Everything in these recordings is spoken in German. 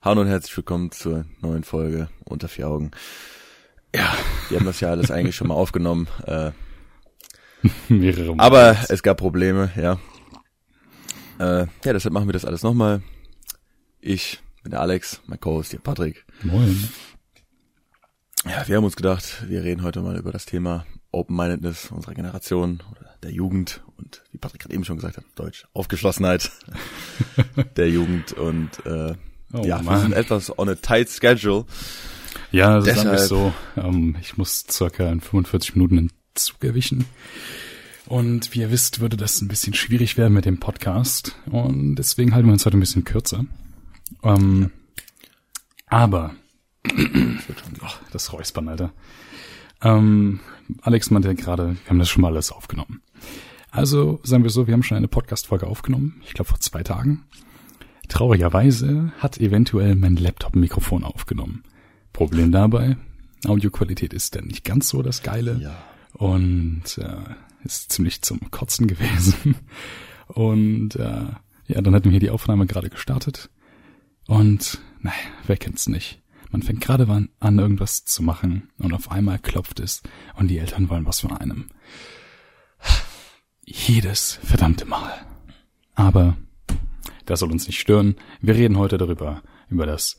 Hallo und herzlich willkommen zur neuen Folge Unter vier Augen. Ja, wir haben das ja alles eigentlich schon mal aufgenommen. Äh, Mehrere Mal. aber es gab Probleme, ja. Äh, ja, deshalb machen wir das alles nochmal. Ich bin der Alex, mein Co-Host hier Patrick. Moin. Ja, wir haben uns gedacht, wir reden heute mal über das Thema Open-Mindedness unserer Generation oder der Jugend und wie Patrick gerade eben schon gesagt hat, Deutsch, Aufgeschlossenheit der Jugend und äh, Oh ja, wir Mann. sind etwas on a tight schedule. Ja, das ist Deshalb- eigentlich so. Ähm, ich muss circa in 45 Minuten den Zug erwischen. Und wie ihr wisst, würde das ein bisschen schwierig werden mit dem Podcast. Und deswegen halten wir uns heute ein bisschen kürzer. Ähm, aber, Ach, das Räuspern, Alter. Ähm, Alex meinte ja gerade, wir haben das schon mal alles aufgenommen. Also sagen wir so, wir haben schon eine Podcast-Folge aufgenommen. Ich glaube vor zwei Tagen. Traurigerweise hat eventuell mein Laptop ein Mikrofon aufgenommen. Problem dabei, Audioqualität ist dann nicht ganz so das Geile Ja. und äh, ist ziemlich zum Kotzen gewesen. Und äh, ja, dann hatten wir hier die Aufnahme gerade gestartet und naja, wer kennt's nicht. Man fängt gerade an, irgendwas zu machen und auf einmal klopft es und die Eltern wollen was von einem. Jedes verdammte Mal. Aber das soll uns nicht stören. Wir reden heute darüber, über das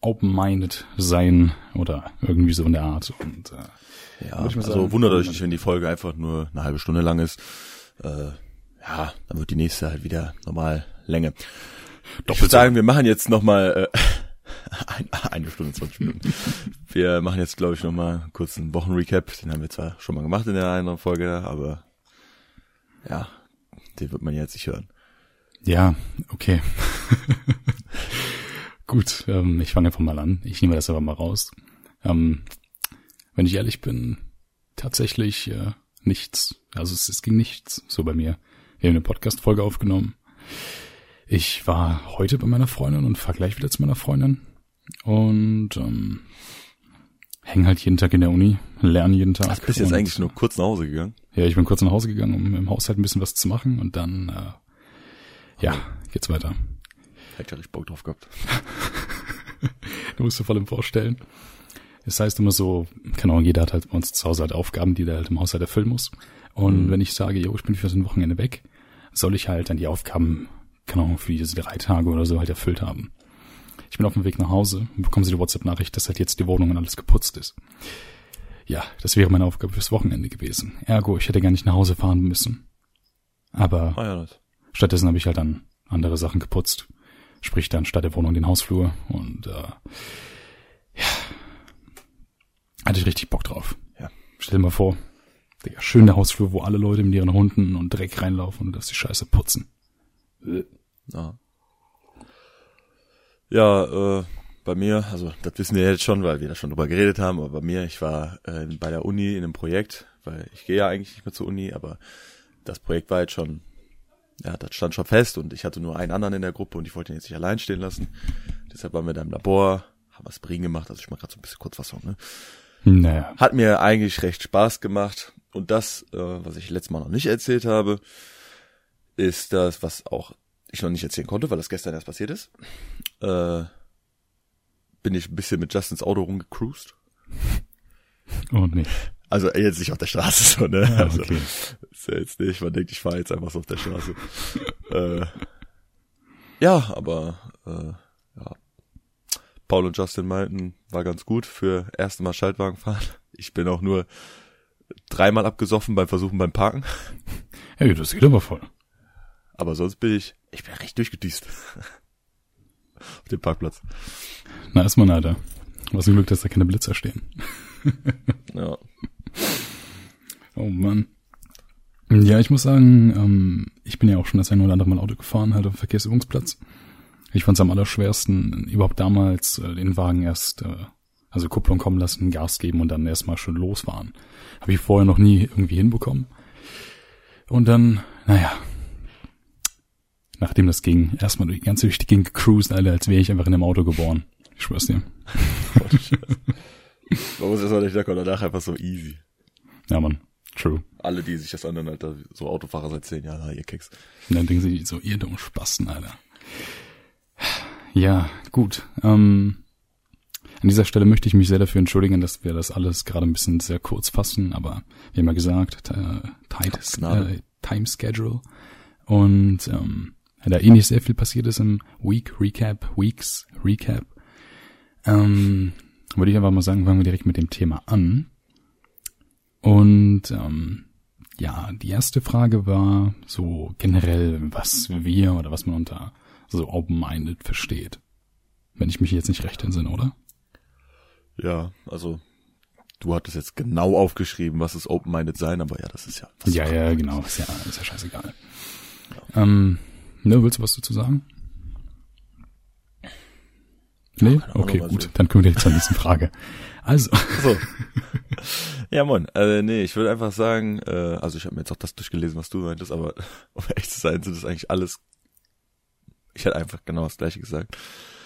Open-Minded sein oder irgendwie so in der Art. Und äh, Ja, also sagen, wundert euch nicht, wenn die Folge einfach nur eine halbe Stunde lang ist. Äh, ja, dann wird die nächste halt wieder normal Länge. Ich würde sagen, wir machen jetzt nochmal äh, ein, eine Stunde, 20 Minuten. Wir machen jetzt, glaube ich, nochmal einen kurzen Wochenrecap. Den haben wir zwar schon mal gemacht in der anderen Folge, aber ja, den wird man jetzt nicht hören. Ja, okay. Gut, ähm, ich fange einfach mal an. Ich nehme das aber mal raus. Ähm, wenn ich ehrlich bin, tatsächlich äh, nichts. Also es, es ging nichts so bei mir. Wir haben eine Podcast-Folge aufgenommen. Ich war heute bei meiner Freundin und fahr gleich wieder zu meiner Freundin. Und ähm, hänge halt jeden Tag in der Uni, lerne jeden Tag. Ach, bist jetzt eigentlich nur kurz nach Hause gegangen? ja, ich bin kurz nach Hause gegangen, um im Haushalt ein bisschen was zu machen und dann, äh, ja, geht's weiter. Hätte ich Bock drauf gehabt. Du musst dir voll im vorstellen. Das heißt immer so, keine Ahnung, jeder hat halt bei uns zu Hause halt Aufgaben, die der halt im Haushalt erfüllen muss. Und wenn ich sage, jo, ich bin für so ein Wochenende weg, soll ich halt dann die Aufgaben, keine Ahnung, für diese drei Tage oder so halt erfüllt haben. Ich bin auf dem Weg nach Hause und bekomme sie die WhatsApp-Nachricht, dass halt jetzt die Wohnung und alles geputzt ist. Ja, das wäre meine Aufgabe fürs Wochenende gewesen. Ergo, ich hätte gar nicht nach Hause fahren müssen. Aber Ah ja, das. Stattdessen habe ich halt dann andere Sachen geputzt. Sprich dann statt der Wohnung den Hausflur und äh, ja, hatte ich richtig Bock drauf. Ja. Stell dir mal vor, der Hausflur, wo alle Leute mit ihren Hunden und Dreck reinlaufen und dass die Scheiße putzen. Ja. Ja, äh, bei mir, also das wissen wir jetzt schon, weil wir da schon drüber geredet haben, aber bei mir, ich war äh, bei der Uni in einem Projekt, weil ich gehe ja eigentlich nicht mehr zur Uni, aber das Projekt war jetzt schon, ja, das stand schon fest und ich hatte nur einen anderen in der Gruppe und ich wollte ihn jetzt nicht allein stehen lassen. Deshalb waren wir da im Labor, haben was Bringen gemacht, also ich mache gerade so ein bisschen Kurzfassung, ne? Naja, Hat mir eigentlich recht Spaß gemacht. Und das, äh, was ich letztes Mal noch nicht erzählt habe, ist das, was auch ich noch nicht erzählen konnte, weil das gestern erst passiert ist. Äh, bin ich ein bisschen mit Justins Auto rumgecruised. oh nee. Also jetzt nicht auf der Straße so, ne? Ja, also, okay. ist ja jetzt nicht, man denkt, ich fahre jetzt einfach so auf der Straße. äh, ja, aber äh, ja. Paul und Justin meinten, war ganz gut für erste Mal Schaltwagen fahren. Ich bin auch nur dreimal abgesoffen beim Versuchen beim Parken. Hey, das geht aber voll. Aber sonst bin ich, ich bin recht durchgedüst. auf dem Parkplatz. Na, ist man, Alter. Was ein Glück, dass da keine Blitzer stehen. Ja. Oh Mann. Ja, ich muss sagen, ähm, ich bin ja auch schon das ein oder andere Mal Auto gefahren, halt auf dem Verkehrsübungsplatz. Ich fand es am allerschwersten, überhaupt damals äh, den Wagen erst, äh, also Kupplung kommen lassen, Gas geben und dann erstmal schon losfahren. Habe ich vorher noch nie irgendwie hinbekommen. Und dann, naja, nachdem das ging, erstmal durch, ganz durch die Gegend gecruised, Alter, als wäre ich einfach in einem Auto geboren. Ich schwör's dir. Man muss erstmal nicht kommen, danach einfach so easy. Ja, Mann. True. Alle, die sich das anderen, Alter, so Autofahrer seit zehn Jahren, ah, ihr Keks. Und dann denken sie so, ihr dummen Spasten, Alter. Ja, gut. Ähm, an dieser Stelle möchte ich mich sehr dafür entschuldigen, dass wir das alles gerade ein bisschen sehr kurz fassen, aber wie immer gesagt, äh, tight, äh, Time Schedule. Und ähm, da eh nicht sehr viel passiert ist im Week Recap, Weeks Recap, ähm, würde ich einfach mal sagen, fangen wir direkt mit dem Thema an. Und ähm, ja, die erste Frage war so generell, was wir oder was man unter so open-minded versteht. Wenn ich mich jetzt nicht recht entsinne, oder? Ja, also du hattest jetzt genau aufgeschrieben, was ist open-minded sein, aber ja, das ist ja. Ja, ja, genau, ist ja, ist ja scheißegal. Ja. Ähm, ne, willst du was dazu sagen? Nee? Okay, gut. Dann kommen wir direkt zur nächsten Frage. Also. So. Ja, moin. Äh, nee, ich würde einfach sagen, äh, also ich habe mir jetzt auch das durchgelesen, was du meintest, aber um ehrlich zu sein, sind das eigentlich alles. Ich hätte einfach genau das gleiche gesagt.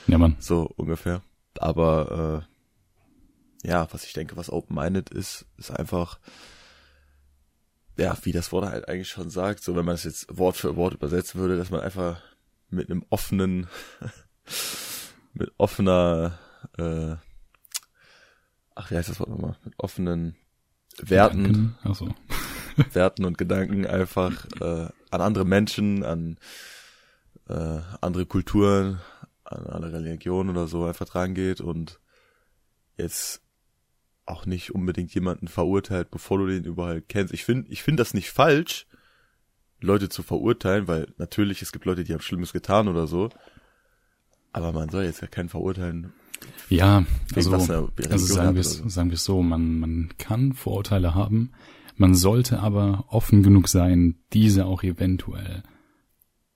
Ja, Mann. So ungefähr. Aber äh, ja, was ich denke, was open-minded ist, ist einfach, ja, wie das Wort halt eigentlich schon sagt, so wenn man es jetzt Wort für Wort übersetzen würde, dass man einfach mit einem offenen mit offener, äh, ach, wie heißt das Wort nochmal? Mit offenen Werten, Ach so. Werten und Gedanken einfach äh, an andere Menschen, an äh, andere Kulturen, an alle Religionen oder so einfach dran geht und jetzt auch nicht unbedingt jemanden verurteilt, bevor du den überall kennst. Ich finde, ich finde das nicht falsch, Leute zu verurteilen, weil natürlich es gibt Leute, die haben Schlimmes getan oder so. Aber man soll jetzt ja keinen verurteilen. Ja, also, also sagen wir es so. sagen wir es so, man, man kann Vorurteile haben, man sollte aber offen genug sein, diese auch eventuell,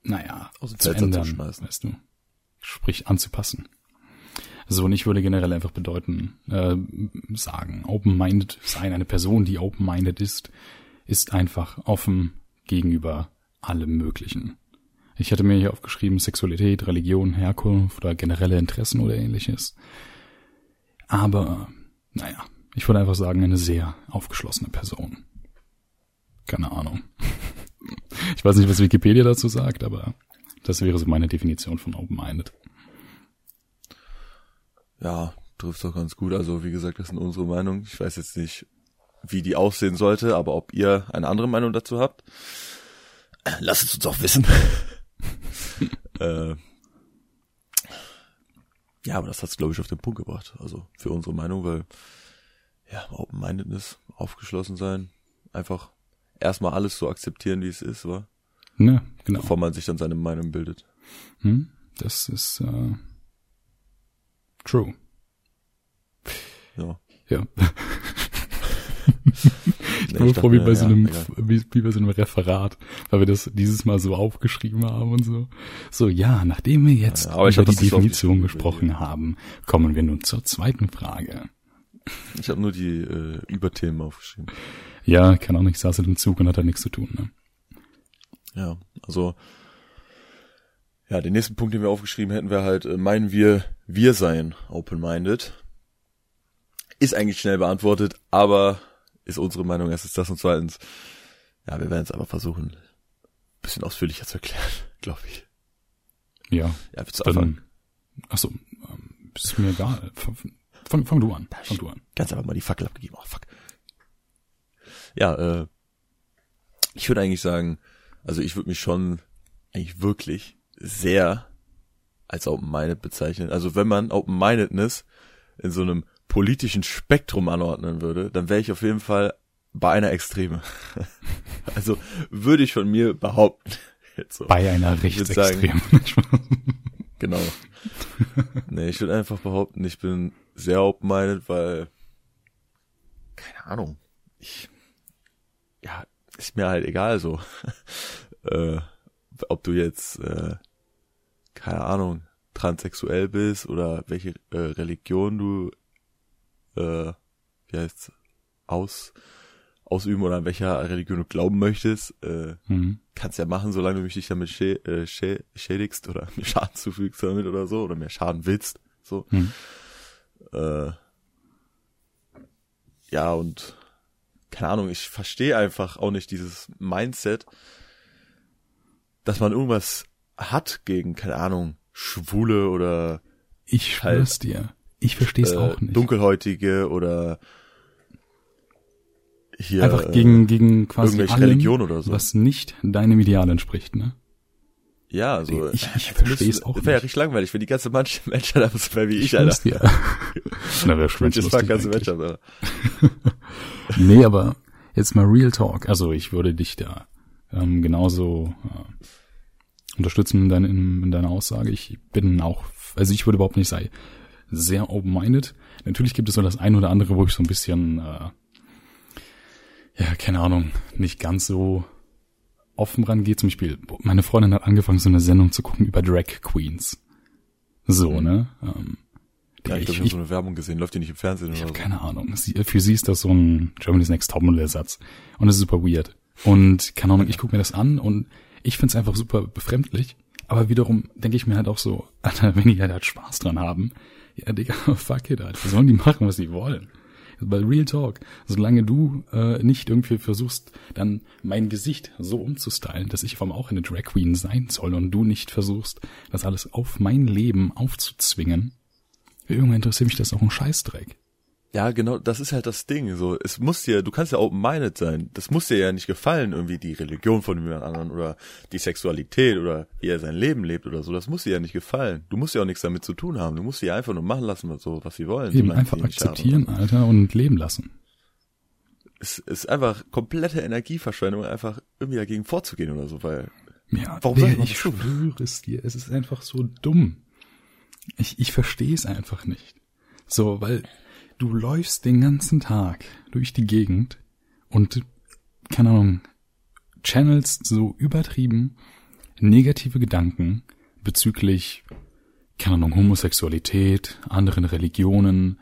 naja, zu ändern, zu weißt du. Sprich, anzupassen. So, und ich würde generell einfach bedeuten, äh, sagen, open-minded sein, eine Person, die open-minded ist, ist einfach offen gegenüber allem Möglichen. Ich hatte mir hier aufgeschrieben Sexualität, Religion, Herkunft oder generelle Interessen oder ähnliches. Aber, naja, ich würde einfach sagen, eine sehr aufgeschlossene Person. Keine Ahnung. Ich weiß nicht, was Wikipedia dazu sagt, aber das wäre so meine Definition von open-minded. Ja, trifft doch ganz gut. Also, wie gesagt, das sind unsere Meinungen. Ich weiß jetzt nicht, wie die aussehen sollte, aber ob ihr eine andere Meinung dazu habt, lasst es uns auch wissen. Äh, ja, aber das hat's glaube ich auf den Punkt gebracht. Also für unsere Meinung, weil ja, Open-Mindedness, aufgeschlossen sein, einfach erstmal alles so akzeptieren, wie es ist, wa? Ja, genau. Bevor man sich dann seine Meinung bildet. Hm, das ist äh, true. Ja. Ja. Ich komme vor wie bei, so einem, wie, wie bei so einem Referat, weil wir das dieses Mal so aufgeschrieben haben und so. So, ja, nachdem wir jetzt ja, über die Definition gesprochen haben, kommen wir nun zur zweiten Frage. Ich habe nur die äh, Überthemen aufgeschrieben. Ja, kann auch nicht, saß in dem Zug und hat da nichts zu tun, ne? Ja, also ja, den nächsten Punkt, den wir aufgeschrieben hätten, wäre halt, äh, meinen wir, wir seien open-minded. Ist eigentlich schnell beantwortet, aber ist unsere Meinung erstens das und zweitens, ja, wir werden es aber versuchen, ein bisschen ausführlicher zu erklären, glaube ich. Ja. Ja, willst du anfangen? Achso, ähm, ist mir egal. Fang, fang du an. Fang du an. Ganz einfach mal die Fackel abgegeben. Oh, fuck. Ja, äh, ich würde eigentlich sagen, also ich würde mich schon eigentlich wirklich sehr als open-minded bezeichnen. Also wenn man open-mindedness in so einem politischen Spektrum anordnen würde, dann wäre ich auf jeden Fall bei einer Extreme. also würde ich von mir behaupten. So. Bei einer Rechtsextremen. genau. Nee, ich würde einfach behaupten, ich bin sehr open-minded, weil, keine Ahnung, ich, ja, ist mir halt egal so. äh, ob du jetzt, äh, keine Ahnung, transsexuell bist oder welche äh, Religion du äh, wie heißt aus ausüben oder an welcher Religion du glauben möchtest, äh, mhm. kannst ja machen, solange du mich dich damit schä äh, schä schädigst oder mir Schaden zufügst damit oder so oder mir Schaden willst, so. Mhm. Äh, ja und keine Ahnung, ich verstehe einfach auch nicht dieses Mindset, dass man irgendwas hat gegen, keine Ahnung, Schwule oder ich schwör's halt, dir. Ich versteh's äh, auch nicht. Dunkelhäutige oder hier einfach gegen äh, gegen quasi allem, Religion oder so. was nicht deinem Ideal entspricht, ne? Ja, also ich, ich verstehe es auch nicht. Wäre ja richtig langweilig, wenn die ganze Menschheit einfach so wäre wie ich, ich Alter. Dir. Na, wäre schon das ganze Menschheit, Alter. nee, aber jetzt mal Real Talk. Also ich würde dich da ähm, genauso äh, unterstützen in, dein, in, in deiner Aussage. Ich bin auch, also ich würde überhaupt nicht sagen, sehr open-minded. Natürlich gibt es so das ein oder andere, wo ich so ein bisschen, äh, ja, keine Ahnung, nicht ganz so offen rangehe. Zum Beispiel, meine Freundin hat angefangen, so eine Sendung zu gucken über Drag Queens. So, mhm. ne? Ähm, ja, ich, ich habe so eine Werbung gesehen, läuft die nicht im Fernsehen ich oder hab so? keine Ahnung. Sie, für sie ist das so ein Germany's Next Topmodel-Satz. Und das ist super weird. Und keine Ahnung, ich gucke mir das an und ich find's einfach super befremdlich. Aber wiederum denke ich mir halt auch so, Alter, wenn die halt Spaß dran haben, ja, Digga, fuck it, Alter. Sollen die machen, was sie wollen? Weil Real Talk, solange du äh, nicht irgendwie versuchst, dann mein Gesicht so umzustylen, dass ich vom auch eine Drag Queen sein soll und du nicht versuchst, das alles auf mein Leben aufzuzwingen, irgendwann interessiert mich das auch ein Scheißdreck. Ja, genau, das ist halt das Ding. So, es muss dir, du kannst ja open-minded sein. Das muss dir ja nicht gefallen, irgendwie die Religion von jemand anderen oder die Sexualität oder wie er sein Leben lebt oder so. Das muss dir ja nicht gefallen. Du musst ja auch nichts damit zu tun haben. Du musst sie einfach nur machen lassen, was, so, was sie wollen. Eben einfach akzeptieren, haben, Alter, und leben lassen. Es ist einfach komplette Energieverschwendung, einfach irgendwie dagegen vorzugehen oder so, weil. Ja, warum der, ich schwöre es dir, es ist einfach so dumm. Ich, ich verstehe es einfach nicht. So, weil du läufst den ganzen Tag durch die Gegend und, keine Ahnung, channels so übertrieben negative Gedanken bezüglich, keine Ahnung, Homosexualität, anderen Religionen,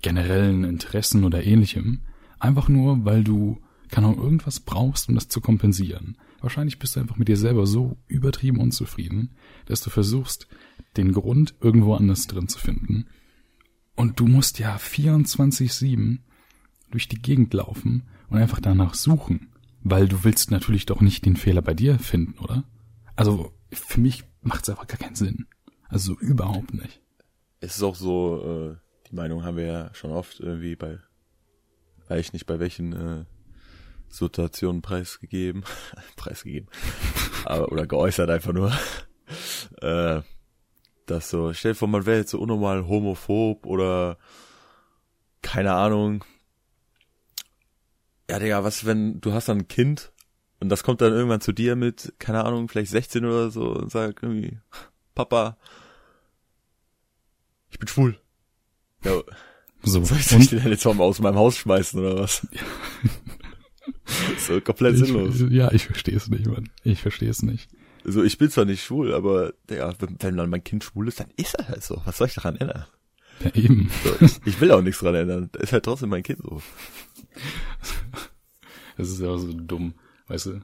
generellen Interessen oder ähnlichem, einfach nur, weil du, keine Ahnung, irgendwas brauchst, um das zu kompensieren. Wahrscheinlich bist du einfach mit dir selber so übertrieben unzufrieden, dass du versuchst, den Grund irgendwo anders drin zu finden und du musst ja 24-7 durch die Gegend laufen und einfach danach suchen. Weil du willst natürlich doch nicht den Fehler bei dir finden, oder? Also für mich macht es einfach gar keinen Sinn. Also überhaupt nicht. Es ist auch so, äh, die Meinung haben wir ja schon oft irgendwie bei, weiß ich nicht, bei welchen äh, Situationen preisgegeben, preisgegeben, aber, oder geäußert einfach nur. äh, das so, stell dir vor, man wäre jetzt so unnormal homophob oder keine Ahnung. Ja, Digga, was, wenn du hast dann ein Kind und das kommt dann irgendwann zu dir mit, keine Ahnung, vielleicht 16 oder so und sagt irgendwie, Papa, ich bin schwul. Ja, so, soll ich dich denn jetzt mal aus meinem Haus schmeißen oder was? so komplett sinnlos. ja, ich verstehe es nicht, Mann. Ich verstehe es nicht. So, ich bin zwar nicht schwul, aber ja, wenn, wenn dann mein Kind schwul ist, dann ist er halt so. Was soll ich daran ändern? Ja, eben. So, ich will auch nichts daran ändern. ist halt trotzdem mein Kind so. Das ist ja so dumm, weißt du?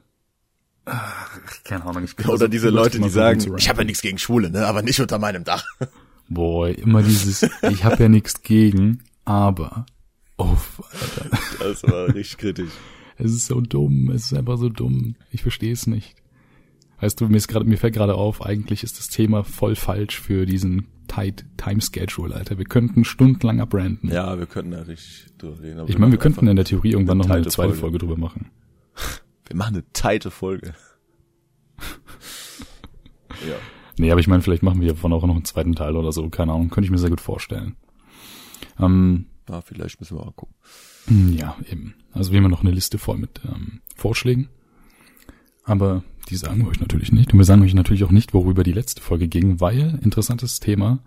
Ach, keine Ahnung. Ich Oder so, diese Leute, die sagen, ich habe ja nichts gegen Schwule, ne, aber nicht unter meinem Dach. Boah, immer dieses, ich habe ja nichts gegen, aber. Oh, Alter. Das war richtig kritisch. Es ist so dumm, es ist einfach so dumm. Ich verstehe es nicht. Weißt du, mir ist gerade, mir fällt gerade auf, eigentlich ist das Thema voll falsch für diesen tight Time Schedule, Alter. Wir könnten stundenlang abbranden. Ja, wir könnten natürlich drüber reden. Ich meine, wir könnten in der Theorie irgendwann noch mal eine zweite Folge. Folge drüber machen. Wir machen eine teite Folge. ja. Nee, aber ich meine, vielleicht machen wir davon auch noch einen zweiten Teil oder so. Keine Ahnung, könnte ich mir sehr gut vorstellen. Ähm, ja, vielleicht müssen wir mal gucken. Ja, eben. Also wir haben noch eine Liste voll mit ähm, Vorschlägen. Aber die sagen wir euch natürlich nicht. Und wir sagen euch natürlich auch nicht, worüber die letzte Folge ging, weil, interessantes Thema,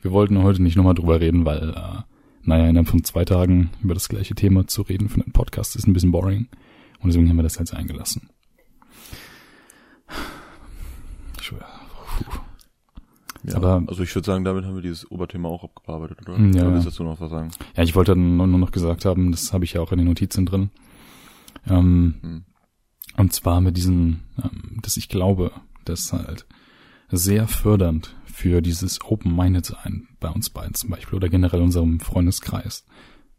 wir wollten heute nicht nochmal drüber reden, weil, äh, naja, innerhalb von zwei Tagen über das gleiche Thema zu reden für einen Podcast ist ein bisschen boring. Und deswegen haben wir das jetzt eingelassen. Ich, ja, Aber, also ich würde sagen, damit haben wir dieses Oberthema auch abgearbeitet, oder? Ja. Oder willst du noch was sagen? Ja, ich wollte nur noch gesagt haben, das habe ich ja auch in den Notizen drin. Ähm, hm. Und zwar mit diesen, ähm, dass ich glaube, dass halt sehr fördernd für dieses Open-Minded sein bei uns beiden zum Beispiel oder generell unserem Freundeskreis,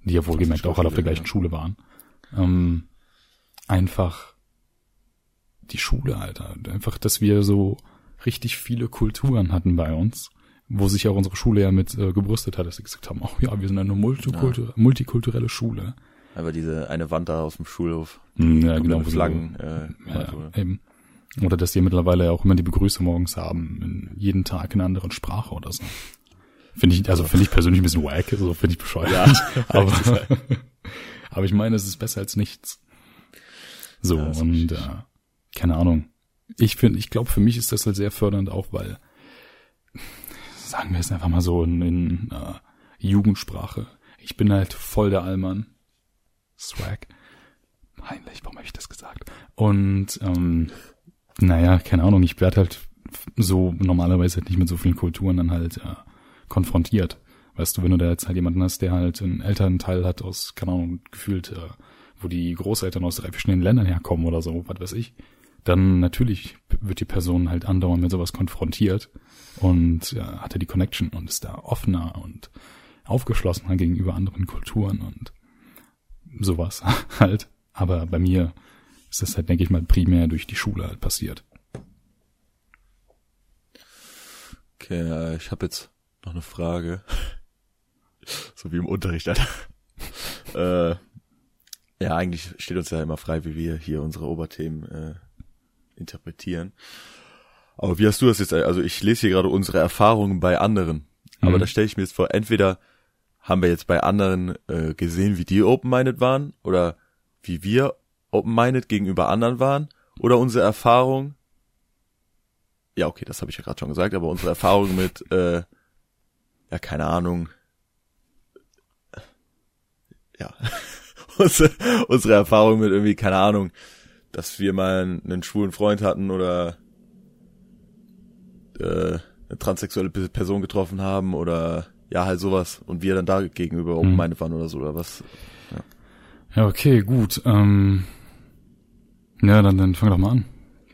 die ja wohlgemerkt auch alle auf der gleichen ja. Schule waren. Ähm, einfach die Schule, Alter. Einfach, dass wir so richtig viele Kulturen hatten bei uns, wo sich auch unsere Schule ja mit äh, gebrüstet hat, dass sie gesagt haben, ach ja, wir sind eine Multikultur ja. multikulturelle Schule. Aber diese eine Wand da aus dem Schulhof. Hm, ja, genau. Wo Flaggen. So, äh, ja, eben. Oder dass die mittlerweile ja auch immer die Begrüßung morgens haben, in jeden Tag in einer anderen Sprache oder so. Finde ich, also finde ich persönlich ein bisschen wack, so also finde ich bescheuert. Ja, aber, aber ich meine, es ist besser als nichts. So, ja, und äh, keine Ahnung. Ich finde, ich glaube, für mich ist das halt sehr fördernd auch, weil, sagen wir es einfach mal so in, in äh, Jugendsprache. Ich bin halt voll der Allmann. Swag. Peinlich, warum habe ich das gesagt? Und ähm, naja, keine Ahnung, ich werde halt so normalerweise halt nicht mit so vielen Kulturen dann halt äh, konfrontiert. Weißt du, wenn du da jetzt halt jemanden hast, der halt einen Elternteil hat aus, keine Ahnung, gefühlt, äh, wo die Großeltern aus drei verschiedenen Ländern herkommen oder so, was weiß ich, dann natürlich wird die Person halt andauernd mit sowas konfrontiert und äh, hat er die Connection und ist da offener und aufgeschlossener gegenüber anderen Kulturen und sowas halt. Aber bei mir ist das halt, denke ich mal, primär durch die Schule halt passiert. Okay, ich habe jetzt noch eine Frage. so wie im Unterricht, Alter. äh, ja, eigentlich steht uns ja immer frei, wie wir hier unsere Oberthemen äh, interpretieren. Aber wie hast du das jetzt? Also ich lese hier gerade unsere Erfahrungen bei anderen. Aber mhm. da stelle ich mir jetzt vor, entweder haben wir jetzt bei anderen äh, gesehen, wie die open-minded waren oder wie wir open-minded gegenüber anderen waren oder unsere Erfahrung. Ja, okay, das habe ich ja gerade schon gesagt, aber unsere Erfahrung mit, äh, ja, keine Ahnung. Ja, unsere, unsere Erfahrung mit irgendwie, keine Ahnung, dass wir mal einen schwulen Freund hatten oder äh, eine transsexuelle Person getroffen haben oder ja, halt sowas und wir dann da gegenüber open minded waren oder so oder was. Ja, ja okay, gut. Ähm, ja, dann, dann fang doch mal an.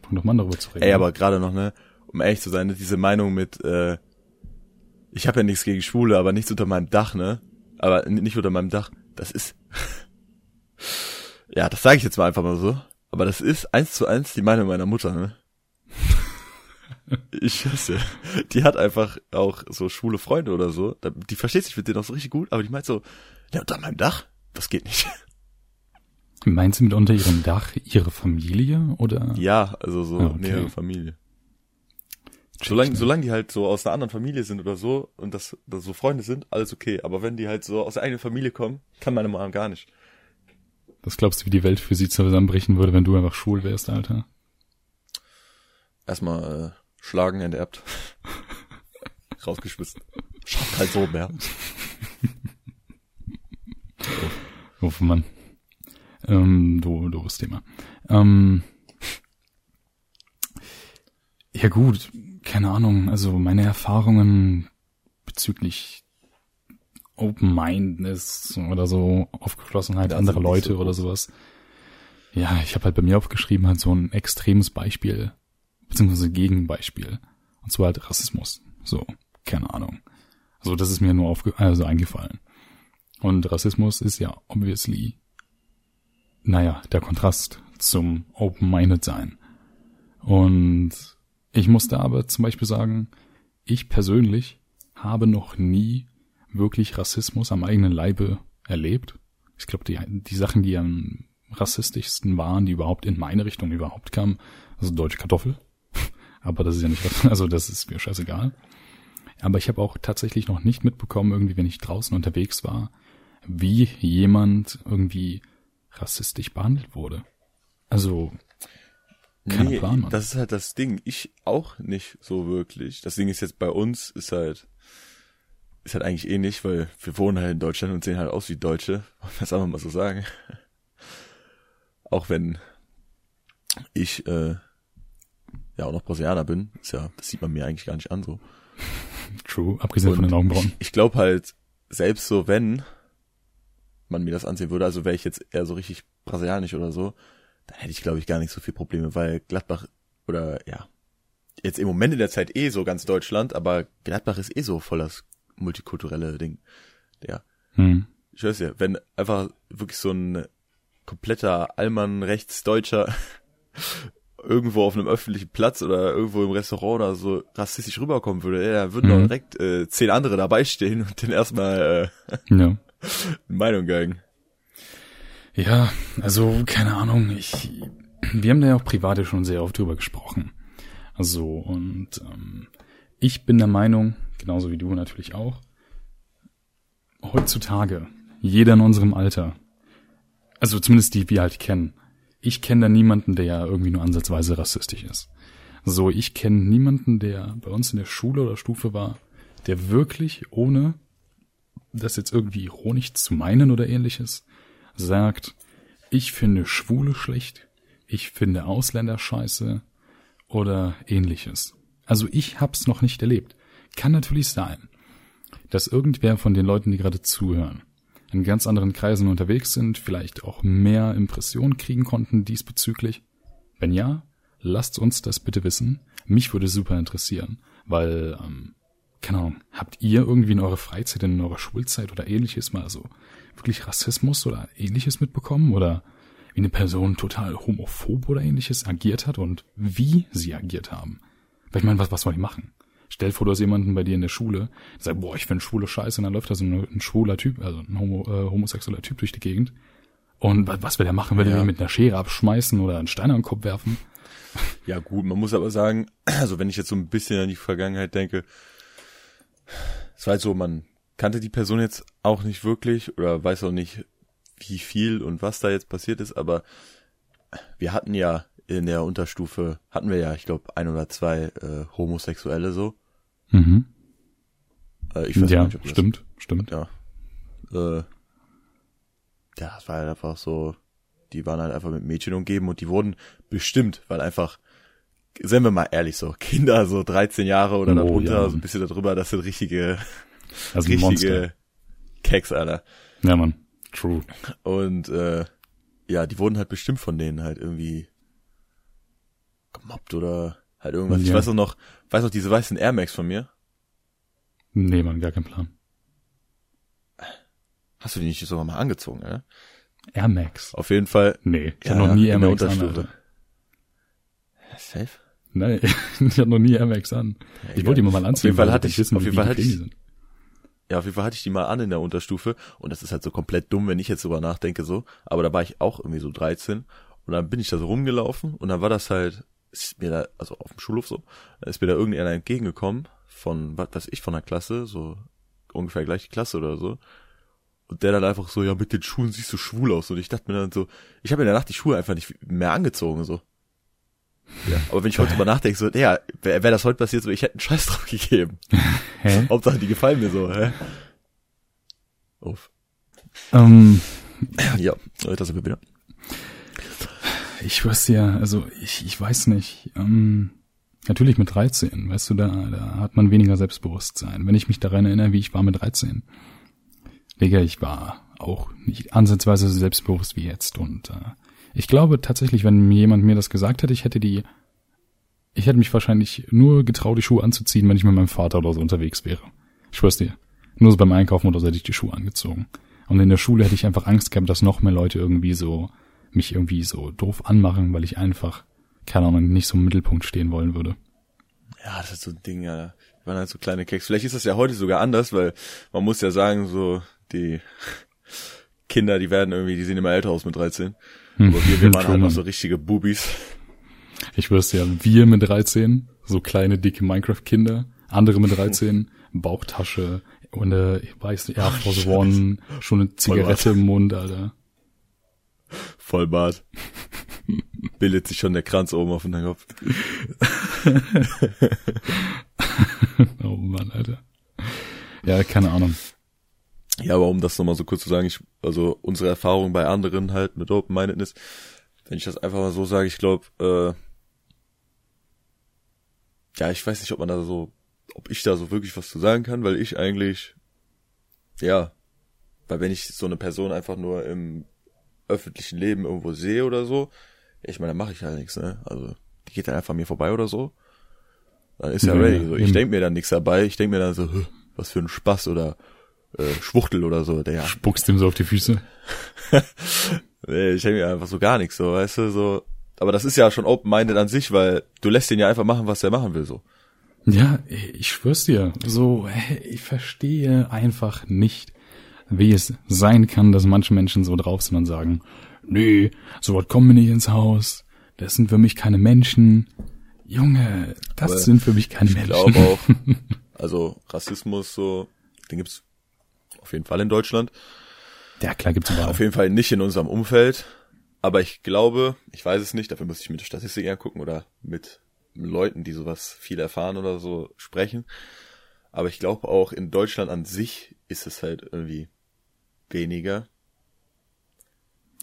Fang doch mal an, darüber zu reden. Ey, aber gerade noch, ne, um ehrlich zu sein, diese Meinung mit, äh, ich habe ja nichts gegen Schwule, aber nichts unter meinem Dach, ne? Aber nicht unter meinem Dach. Das ist. ja, das sage ich jetzt mal einfach mal so. Aber das ist eins zu eins die Meinung meiner Mutter, ne? Ich hasse. Die hat einfach auch so schwule Freunde oder so. Die versteht sich mit denen auch so richtig gut, aber die meint so, ja, unter meinem Dach, das geht nicht. Meinst du mit unter ihrem Dach ihre Familie oder? Ja, also so okay. nähere Familie. Solange, solange die halt so aus einer anderen Familie sind oder so und das, das so Freunde sind, alles okay. Aber wenn die halt so aus der eigenen Familie kommen, kann meine Mama gar nicht. Was glaubst du, wie die Welt für sie zusammenbrechen würde, wenn du einfach schwul wärst, Alter? Erstmal äh, schlagen enterbt. Rausgeschmissen. Schafft halt so mehr. oh, oh Mann. Ähm, do, doofes Thema. Ähm, ja gut, keine Ahnung. Also meine Erfahrungen bezüglich Open-Mindedness oder so, Aufgeschlossenheit anderer Leute so oder sowas. Ja, ich habe halt bei mir aufgeschrieben halt so ein extremes Beispiel, beziehungsweise Gegenbeispiel. Und zwar halt Rassismus. So, keine Ahnung. Also das ist mir nur aufge also eingefallen. Und Rassismus ist ja obviously naja, der Kontrast zum Open-Minded sein. Und ich musste aber zum Beispiel sagen, ich persönlich habe noch nie wirklich Rassismus am eigenen Leibe erlebt. Ich glaube, die, die Sachen, die am rassistischsten waren, die überhaupt in meine Richtung überhaupt kamen, also deutsche Kartoffel. Aber das ist ja nicht, also das ist mir scheißegal. Aber ich habe auch tatsächlich noch nicht mitbekommen, irgendwie, wenn ich draußen unterwegs war, wie jemand irgendwie rassistisch behandelt wurde. Also, keine nee, Plan, Mann. Das ist halt das Ding. Ich auch nicht so wirklich. Das Ding ist jetzt bei uns, ist halt, ist halt eigentlich ähnlich, eh weil wir wohnen halt in Deutschland und sehen halt aus wie Deutsche. Das einfach mal so sagen. Auch wenn ich, äh, ja auch noch Brasilianer bin, ist ja, das sieht man mir eigentlich gar nicht an so. True, abgesehen und von den Augenbrauen. Ich, ich glaube halt, selbst so wenn, man mir das ansehen würde, also wäre ich jetzt eher so richtig brasilianisch oder so, dann hätte ich glaube ich gar nicht so viel Probleme, weil Gladbach oder ja, jetzt im Moment in der Zeit eh so ganz Deutschland, aber Gladbach ist eh so voll das multikulturelle Ding. Ja. Hm. Ich weiß ja, wenn einfach wirklich so ein kompletter Allmann Rechtsdeutscher irgendwo auf einem öffentlichen Platz oder irgendwo im Restaurant oder so rassistisch rüberkommen würde, ja, da würden Mhm. doch direkt äh, zehn andere dabei stehen und den erstmal äh, Ja. Meinung geigen. Ja, also keine Ahnung, ich wir haben da ja auch privat ja schon sehr oft drüber gesprochen. Also und ähm, ich bin der Meinung, genauso wie du natürlich auch, heutzutage jeder in unserem Alter, also zumindest die wir halt kennen. Ich kenne da niemanden, der ja irgendwie nur ansatzweise rassistisch ist. So, ich kenne niemanden, der bei uns in der Schule oder Stufe war, der wirklich ohne das jetzt irgendwie ironisch zu meinen oder ähnliches, sagt, ich finde Schwule schlecht, ich finde Ausländer scheiße oder ähnliches. Also ich hab's noch nicht erlebt. Kann natürlich sein, dass irgendwer von den Leuten, die gerade zuhören, in ganz anderen Kreisen unterwegs sind, vielleicht auch mehr Impressionen kriegen konnten diesbezüglich. Wenn ja, lasst uns das bitte wissen. Mich würde super interessieren, weil, ähm, keine Ahnung, habt ihr irgendwie in eurer Freizeit, in eurer Schulzeit oder ähnliches mal so wirklich Rassismus oder ähnliches mitbekommen oder wie eine Person total homophob oder ähnliches agiert hat und wie sie agiert haben? Weil ich meine, was, was soll ich machen? Stell vor, du hast jemanden bei dir in der Schule, der sagt, boah, ich finde Schwule scheiße, und dann läuft da so ein, ein schwuler Typ, also ein homo, äh, homosexueller Typ durch die Gegend. Und was, was will er machen? Will er Ja. ihn mit einer Schere abschmeißen oder einen Stein an den Kopf werfen? Ja gut, man muss aber sagen, also wenn ich jetzt so ein bisschen an die Vergangenheit denke, es war halt so, man kannte die Person jetzt auch nicht wirklich oder weiß auch nicht, wie viel und was da jetzt passiert ist, aber wir hatten ja in der Unterstufe, hatten wir ja, ich glaube, ein oder zwei äh, Homosexuelle so. Mhm. Äh, ich weiß Ja, nicht, ob das- stimmt, stimmt. Ja. Äh, ja, das war halt einfach so, die waren halt einfach mit Mädchen umgeben und die wurden bestimmt, weil einfach, seien wir mal ehrlich so, Kinder so 13 Jahre oder Oh, darunter, ja. so ein bisschen darüber, das sind richtige, Also ein Monster. richtige Keks, Alter. Ja, Mann. True. Und äh, ja, die wurden halt bestimmt von denen halt irgendwie gemobbt oder halt irgendwas. Ich Ja. weiß auch noch, weiß noch diese weißen Air Max von mir. Nee, Mann, gar kein Plan. Hast du die nicht sogar mal angezogen, ne? Air Max. Auf jeden Fall. Nee, ich Ja, hab noch nie Air Max an. Alter. Safe? Nein, ich hab noch nie Air Max an. Ich egal. wollte die mal anziehen. jeden Fall hatte ich ich- wissen, auf jeden Fall hatte ich-. Ja, auf jeden Fall hatte ich die mal an in der Unterstufe und das ist halt so komplett dumm, wenn ich jetzt drüber nachdenke so. Aber da war ich auch irgendwie so 13 und dann bin ich da so rumgelaufen und dann war das halt, ist mir da, also auf dem Schulhof so, ist mir da irgendeiner entgegengekommen von, was weiß ich, von der Klasse, so ungefähr gleiche Klasse oder so. Und der dann einfach so, ja, mit den Schuhen siehst du schwul aus. Und ich dachte mir dann so, ich habe in der Nacht die Schuhe einfach nicht mehr angezogen, so. Ja, aber wenn ich heute drüber nachdenke, so, ja, wäre wär das heute passiert, so, ich hätte einen Scheiß drauf gegeben. Hä? Hauptsache, die gefallen mir so, hä? Uff. Ähm, Ja, das sind wir wieder. Ich weiß ja, also ich, ich weiß nicht. Ähm, natürlich mit 13, weißt du, da, da hat man weniger Selbstbewusstsein. Wenn ich mich daran erinnere, wie ich war mit 13. Digga, ich war auch nicht ansatzweise so selbstbewusst wie jetzt. Und äh, ich glaube tatsächlich, wenn mir jemand mir das gesagt hätte, ich hätte die, ich hätte mich wahrscheinlich nur getraut, die Schuhe anzuziehen, wenn ich mit meinem Vater oder so unterwegs wäre. Ich schwör's dir. Nur so beim Einkaufen oder so hätte ich die Schuhe angezogen. Und in der Schule hätte ich einfach Angst gehabt, dass noch mehr Leute irgendwie so mich irgendwie so doof anmachen, weil ich einfach, keine Ahnung, nicht so im Mittelpunkt stehen wollen würde. Ja, das ist so ein Ding, ja. Die waren halt so kleine Keks. Vielleicht ist das ja heute sogar anders, weil man muss ja sagen, so, die Kinder, die werden irgendwie, die sehen immer älter aus mit 13. Aber wir, wir waren halt noch so richtige Bubis. Ich wüsste ja, wir mit 13, so kleine, dicke Minecraft-Kinder, andere mit 13, Bauchtasche und äh, ich weiß nicht, Air Force One, schon eine Zigarette im Mund, Alter. Vollbart. Bildet sich schon der Kranz oben auf dem Kopf. Oh Mann, Alter. Ja, keine Ahnung. Ja, aber um das nochmal so kurz zu sagen, ich, also unsere Erfahrung bei anderen halt mit Open-Mindedness, wenn ich das einfach mal so sage, ich glaube, äh, ja, ich weiß nicht, ob man da so, ob ich da so wirklich was zu sagen kann, weil ich eigentlich, ja, weil wenn ich so eine Person einfach nur im öffentlichen Leben irgendwo sehe oder so, ja, ich meine, dann mache ich halt nichts, ne? Also, die geht dann einfach mir vorbei oder so. Dann ist ja Ja, ready. ja, So, ich eben. denk mir dann nichts dabei, ich denk mir dann so, "Hä, was für ein Spaß oder äh, Schwuchtel oder so, der Spuckst ihm so auf die Füße. Nee, ich denke mir einfach so gar nichts, so, weißt du, so, aber das ist ja schon open-minded an sich, weil du lässt ihn ja einfach machen, was er machen will, so. Ja, ich schwör's dir, so, ich verstehe einfach nicht, wie es sein kann, dass manche Menschen so drauf sind und sagen, nee, so was kommen mir nicht ins Haus, das sind für mich keine Menschen. Junge, das Aber sind für mich keine ich Menschen. Ich glaube auch, also Rassismus so, den gibt's auf jeden Fall in Deutschland. Ja, klar gibt's überall. Auf jeden Fall nicht in unserem Umfeld. Aber ich glaube, ich weiß es nicht, dafür müsste ich mit der Statistik angucken oder mit Leuten, die sowas viel erfahren oder so sprechen. Aber ich glaube auch in Deutschland an sich ist es halt irgendwie weniger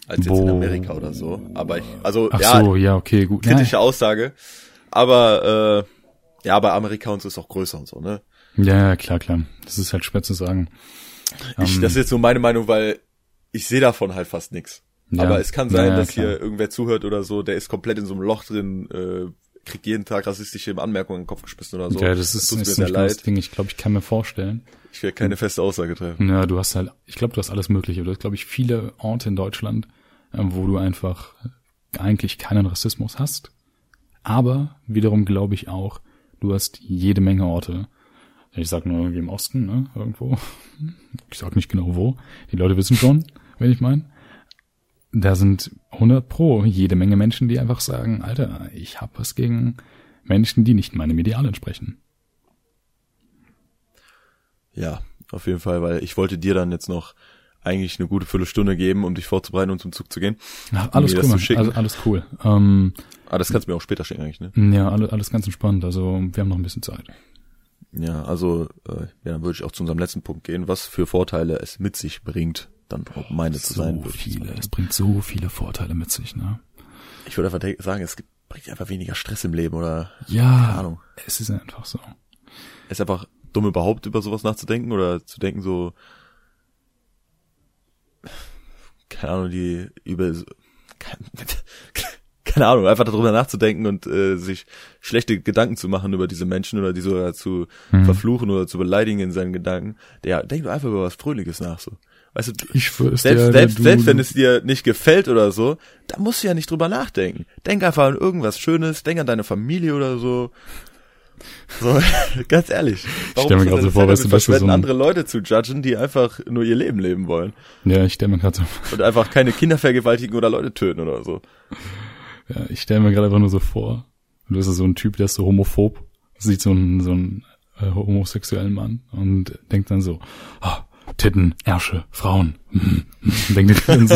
als jetzt Bo in Amerika oder so. Aber ich, also Ach ja, so, ja, okay, gut. Kritische Nein. Aussage. Aber äh, ja, bei Amerika und so ist auch größer und so, ne? Ja, klar, klar. Das ist halt schwer zu sagen. Ich, um, das ist jetzt so meine Meinung, weil ich sehe davon halt fast nix. Ja. Aber es kann sein, ja, dass klar. hier irgendwer zuhört oder so, der ist komplett in so einem Loch drin, äh, kriegt jeden Tag rassistische Anmerkungen in den Kopf geschmissen oder so. Ja, das ist, das ist mir sehr leid. Ding. Ich glaube, ich kann mir vorstellen. Ich werde keine feste Aussage treffen. Ja, du hast halt, ich glaube, du hast alles Mögliche. Du hast, glaube ich, viele Orte in Deutschland, äh, wo du einfach eigentlich keinen Rassismus hast. Aber wiederum glaube ich auch, du hast jede Menge Orte. Ich sag nur irgendwie im Osten, ne, irgendwo. Ich sag nicht genau wo. Die Leute wissen schon, wenn ich meine da sind 100 pro jede Menge Menschen, die einfach sagen, Alter, ich hab was gegen Menschen, die nicht meinem Ideal entsprechen. Ja, auf jeden Fall, weil ich wollte dir dann jetzt noch eigentlich eine gute Viertelstunde geben, um dich vorzubereiten und zum Zug zu gehen. Ach, alles cool, also, alles cool. Ähm, ah, das kannst du mir auch später schicken eigentlich, ne? Ja, alles, alles ganz entspannt. Also wir haben noch ein bisschen Zeit. Ja, also äh, ja, dann würde ich auch zu unserem letzten Punkt gehen, was für Vorteile es mit sich bringt, dann meine zu so sein. Viele. Es bringt so viele Vorteile mit sich, ne? Ich würde einfach sagen, es bringt einfach weniger Stress im Leben oder ja, keine Ahnung. Es ist einfach so. Es ist einfach dumm überhaupt über sowas nachzudenken oder zu denken so keine Ahnung, die über keine Ahnung, einfach darüber nachzudenken und äh, sich schlechte Gedanken zu machen über diese Menschen oder die so zu mhm. verfluchen oder zu beleidigen in seinen Gedanken. Der denk doch einfach über was Fröhliches nach so. Weißt du, ich selbst, der, selbst, du, selbst wenn es dir nicht gefällt oder so, da musst du ja nicht drüber nachdenken. Denk einfach an irgendwas Schönes, denk an deine Familie oder so. So, ganz ehrlich. Warum ich stell mir gerade so vor, weißt du, das so ein... andere Leute zu judgen, die einfach nur ihr Leben leben wollen. Ja, ich stell mir gerade so Und einfach keine Kinder vergewaltigen oder Leute töten oder so. Ja, ich stell mir gerade einfach nur so vor. Du bist so ein Typ, der ist so homophob, sieht so einen, so einen äh, homosexuellen Mann und denkt dann so, ah, Titten, Ärsche, Frauen. Denkt ihr so.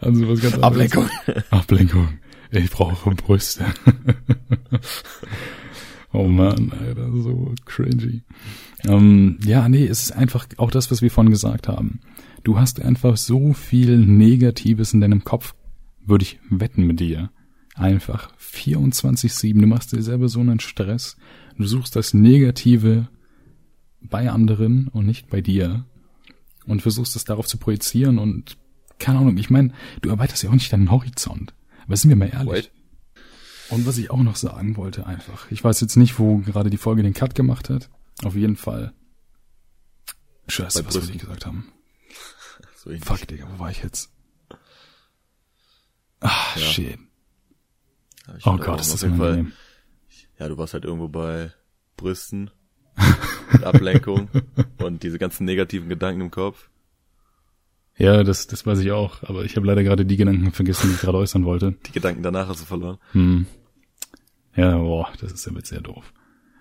also was ganz Ablenkung. Ablenkung. Ich brauche Brüste. oh man, Alter, so cringy. Ähm, ja, nee, es ist einfach auch das, was wir vorhin gesagt haben. Du hast einfach so viel Negatives in deinem Kopf, würde ich wetten mit dir. Einfach 24-7, du machst dir selber so einen Stress, du suchst das Negative bei anderen und nicht bei dir und versuchst es darauf zu projizieren und keine Ahnung, ich meine, du erweiterst ja auch nicht deinen Horizont. Aber sind wir mal ehrlich. Wait. Und was ich auch noch sagen wollte einfach, ich weiß jetzt nicht, wo gerade die Folge den Cut gemacht hat. Auf jeden Fall. Scheiße, was wollte ich gesagt haben? So Fuck, Digga, wo war ich jetzt? Ah, ja. shit. Oh Gott, ist das Fall. Ja, du warst halt irgendwo bei Brüsten mit Ablenkung und diese ganzen negativen Gedanken im Kopf. Ja, das, das weiß ich auch, aber ich habe leider gerade die Gedanken vergessen, die ich gerade äußern wollte. Die Gedanken danach hast du verloren. Hm. Ja, boah, das ist damit sehr doof.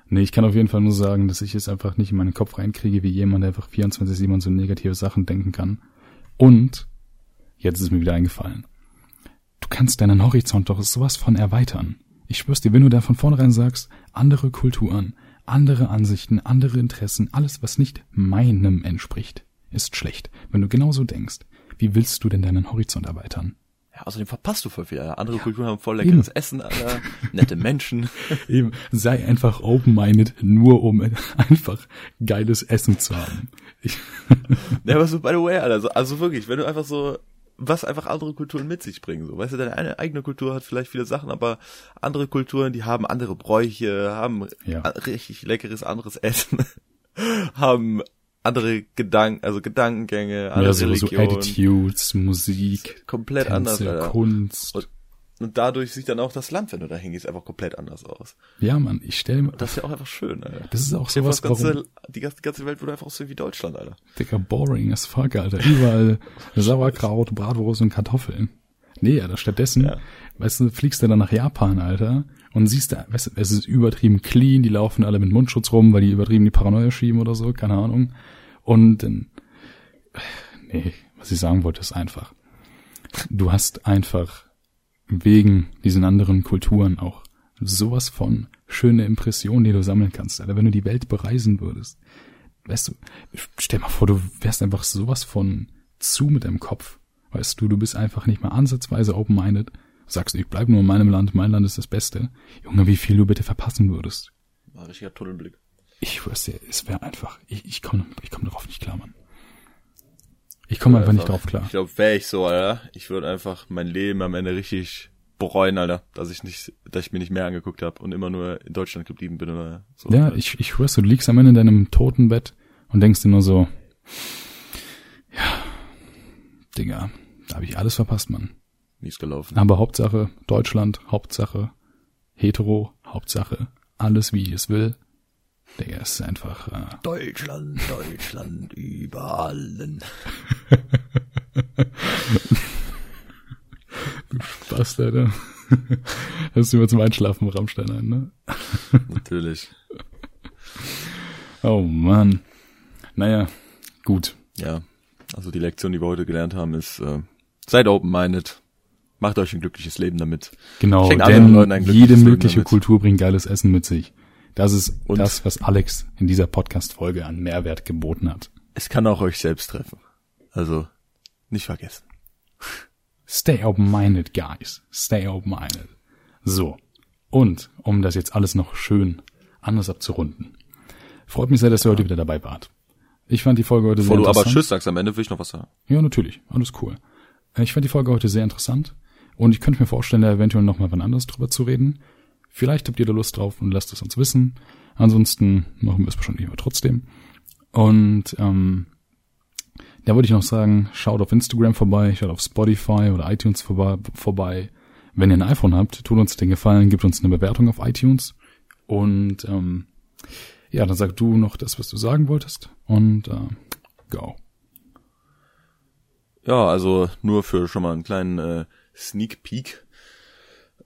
Nee, ich kann auf jeden Fall nur sagen, dass ich es einfach nicht in meinen Kopf reinkriege, wie jemand, der einfach 24-7 so negative Sachen denken kann. Und, jetzt ist mir wieder eingefallen, du kannst deinen Horizont doch sowas von erweitern. Ich schwör's dir, wenn du da von vornherein sagst, andere Kulturen, andere Ansichten, andere Interessen, alles, was nicht meinem entspricht, ist schlecht. Wenn du genauso denkst, wie willst du denn deinen Horizont erweitern? Ja, außerdem verpasst du voll viel. Andere ja, Kulturen haben voll leckeres eben. Essen, Alter, nette Menschen. Eben, sei einfach open-minded, nur um einfach geiles Essen zu haben. Ich ja, aber so, by the way, Alter, also, also wirklich, wenn du einfach so was einfach andere Kulturen mit sich bringen. So, weißt du, deine eigene Kultur hat vielleicht viele Sachen, aber andere Kulturen, die haben andere Bräuche, haben ja. richtig leckeres anderes Essen, haben andere Gedanken, also Gedankengänge, andere ja, so, Religion. so Attitudes, Musik, komplett Tänze, anders, Alter. Kunst. Und Und dadurch sieht dann auch das Land, wenn du da hingehst, einfach komplett anders aus. Ja, Mann, ich stelle mir. Das ist ja auch einfach schön, Alter. Das ist auch sowas, das ganze, warum, die ganze, die ganze Welt würde einfach aussehen wie Deutschland, Alter. Dicker, boring as fuck, Alter. Überall Sauerkraut, Bratwurst und Kartoffeln. Nee, Alter, stattdessen, Ja. weißt du, fliegst du dann nach Japan, Alter, und siehst da, weißt du, es ist übertrieben clean, die laufen alle mit Mundschutz rum, weil die übertrieben die Paranoia schieben oder so, keine Ahnung. Und dann, nee, was ich sagen wollte, ist einfach. Du hast einfach wegen diesen anderen Kulturen auch sowas von schöne Impressionen, die du sammeln kannst. Alter, wenn du die Welt bereisen würdest, weißt du, stell mal vor, du wärst einfach sowas von zu mit deinem Kopf. Weißt du, du bist einfach nicht mal ansatzweise open-minded. Sagst, ich bleib nur in meinem Land, mein Land ist das Beste. Junge, wie viel du bitte verpassen würdest. War richtiger Tunnelblick. Ich dir, es wäre einfach, ich, ich komme ich komm darauf nicht klar, Mann. Ich komme einfach nicht drauf klar. Ich glaube, wäre ich so, Alter, ich würde einfach mein Leben am Ende richtig bereuen, Alter, dass ich nicht, dass ich mir nicht mehr angeguckt habe und immer nur in Deutschland geblieben bin oder so. Ja, ich, ich schwör's, du liegst am Ende in deinem Totenbett und denkst dir nur so, ja, Digga, da habe ich alles verpasst, Mann. Mies gelaufen. Aber Hauptsache Deutschland, Hauptsache hetero, Hauptsache alles wie es will. Digga, es ist einfach, äh, Deutschland, Deutschland, überall. Spaß, Alter. Das ist immer zum Einschlafen Rammstein ein, ne? Natürlich. Oh Mann. Naja, gut. Ja, also die Lektion, die wir heute gelernt haben, ist, äh, seid open-minded. Macht euch ein glückliches Leben damit. Genau, Schenkt anderen Leuten ein denn glückliches jede Leben mögliche damit. Kultur bringt geiles Essen mit sich. Das ist Und- das, was Alex in dieser Podcast-Folge an Mehrwert geboten hat. Es kann auch euch selbst treffen. Also, nicht vergessen. Stay open-minded, guys. Stay open-minded. So. Und, um das jetzt alles noch schön anders abzurunden. Freut mich sehr, dass ihr heute wieder dabei wart. Ich fand die Folge heute Bevor sehr du aber interessant. Tschüss sagst am Ende, will ich noch was sagen. Ja, natürlich. Alles cool. Äh, Ich fand die Folge heute sehr interessant. Und ich könnte mir vorstellen, da eventuell noch mal wann anders drüber zu reden. Vielleicht habt ihr da Lust drauf und lasst es uns wissen. Ansonsten machen wir es wahrscheinlich aber trotzdem. Und ähm, da würde ich noch sagen, schaut auf Instagram vorbei, schaut auf Spotify oder iTunes vorbei. vorbei. Wenn ihr ein iPhone habt, tut uns den Gefallen, gebt uns eine Bewertung auf iTunes. Und ähm, ja, dann sag du noch das, was du sagen wolltest. Und äh, go. Ja, also nur für schon mal einen kleinen äh, Sneak Peek.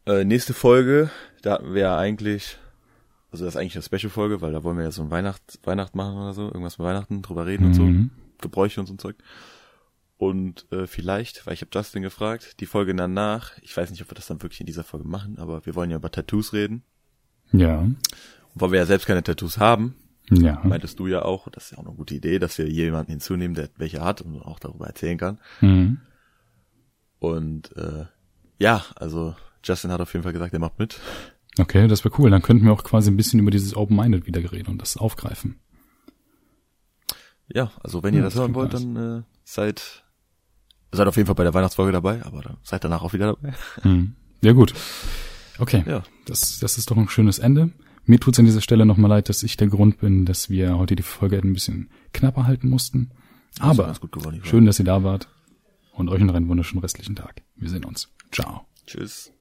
Äh, nächste Folge, da wäre eigentlich, also das ist eigentlich eine Special-Folge, weil da wollen wir ja so ein Weihnacht, Weihnacht machen oder so, irgendwas mit Weihnachten, drüber reden und so, Mhm. Gebräuche und so ein Zeug. Und äh, vielleicht, weil ich habe Justin gefragt, die Folge danach, ich weiß nicht, ob wir das dann wirklich in dieser Folge machen, aber wir wollen ja über Tattoos reden. Ja. Und weil wir ja selbst keine Tattoos haben, Ja. meintest du ja auch, das ist ja auch eine gute Idee, dass wir jemanden hinzunehmen, der welche hat und auch darüber erzählen kann. Mhm. Und äh, ja, also Justin hat auf jeden Fall gesagt, er macht mit. Okay, das wäre cool. Dann könnten wir auch quasi ein bisschen über dieses Open-Minded wieder reden und das aufgreifen. Ja, also wenn ihr Ja, das das hören wollt, dann äh, seid seid auf jeden Fall bei der Weihnachtsfolge dabei, aber dann seid danach auch wieder dabei. Mhm. Ja, gut. Okay, Ja. das, das ist doch ein schönes Ende. Mir tut's an dieser Stelle nochmal leid, dass ich der Grund bin, dass wir heute die Folge ein bisschen knapper halten mussten. Das Aber gut geworden, schön, dass ihr da wart und euch noch einen wunderschönen restlichen Tag. Wir sehen uns. Ciao. Tschüss.